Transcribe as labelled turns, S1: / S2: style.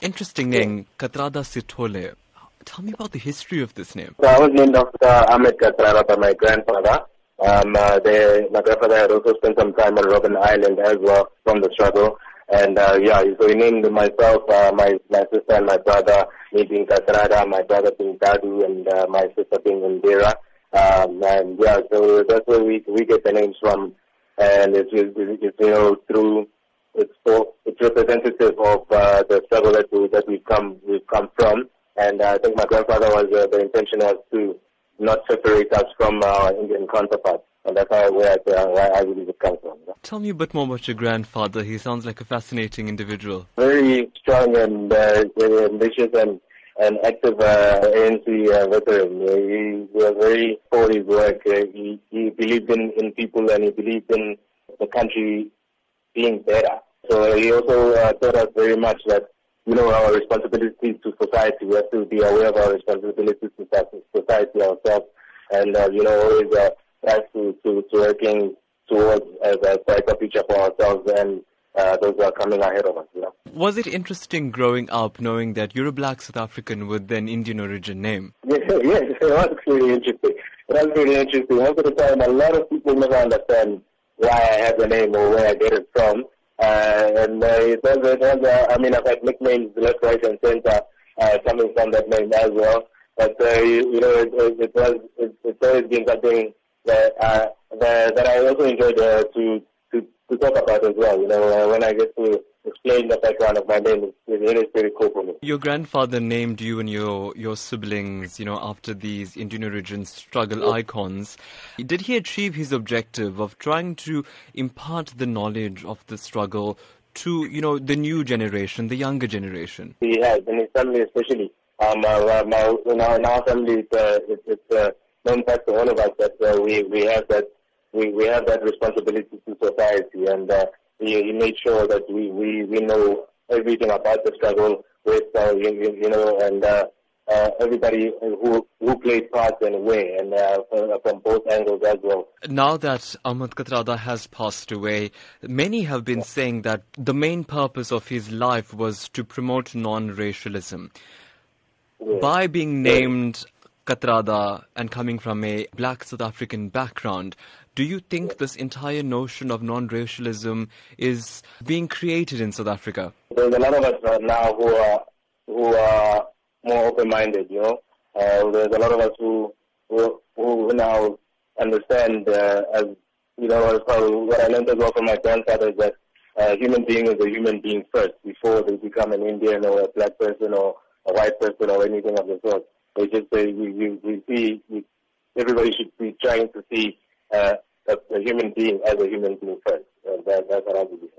S1: Interesting name, Kathrada Sithole. Tell me about the history of this name.
S2: So I was named after Ahmed Kathrada by my grandfather. Um, uh, they, my grandfather had also spent some time on Robben Island as well from the struggle. And uh, yeah, so he named myself, uh, my my sister and my brother, me being Kathrada, my brother being Dadoo, and uh, my sister being Indira. Um, and yeah, so that's where we we get the names from. And it's, it's, it's you know through it's for, it's representative of uh, the struggle that we that we've come we've come from. And uh, I think my grandfather was uh, the intention was to not separate us from our Indian counterparts. And that's how, where, I, uh, where I believe it comes from.
S1: Tell me a bit more about your grandfather. He sounds like a fascinating individual.
S2: Very strong and uh, very ambitious and an active uh, ANC uh, veteran. He was very for his work. Uh, he, he believed in, in people and he believed in the country being better. So he also uh, taught us very much that you know, our responsibilities to society. We have to be aware of our responsibilities to society ourselves, and uh, you know, always uh, try to, to, to working towards as a brighter future for ourselves and uh, those who are coming ahead of us. You know?
S1: Was it interesting growing up knowing that you're a black South African with an Indian origin name?
S2: Yes, yes, it was really interesting. It was really interesting. Most of the time, a lot of people never understand why I have the name or where I get it from. Uh, and uh, it was, it was uh, I mean, I've had nicknames left, right, and center uh, coming from that name as well. But uh, you, you know, it, it, it was it, it's always been something that uh, that, that I also enjoyed uh, to to to talk about as well. You know, uh, when I get to explain the background of my name, it, it is very cool for me.
S1: Your grandfather named you and your your siblings, you know, after these Indian origin struggle icons. Did he achieve his objective of trying to impart the knowledge of the struggle to, you know, the new generation, the younger generation?
S2: He has, and his family especially. Um, uh, my, in, our, in our family, it's, uh, it's, it's uh, known fact to all of us that uh, we we have that we, we have that responsibility to society, and uh, he, he made sure that we, we, we know everything about the struggle with, uh, you, you know, and uh, uh, everybody who who played parts and where, and uh, from both angles as well.
S1: Now that Ahmed Kathrada has passed away, many have been saying that the main purpose of his life was to promote non-racialism. By being named Kathrada and coming from a black South African background, do you think this entire notion of non-racialism is being created in South Africa?
S2: There's a lot of us now who are who are more open-minded. You know, uh, there's a lot of us who who, who now understand uh, as you know as what I learned as well from my grandfather is that a human being is a human being first before they become an Indian or a black person or a white person or anything of the sort. They just say we, we, we see we, everybody should be trying to see uh, a, a human being as a human being first. Uh, that, that's what I believe.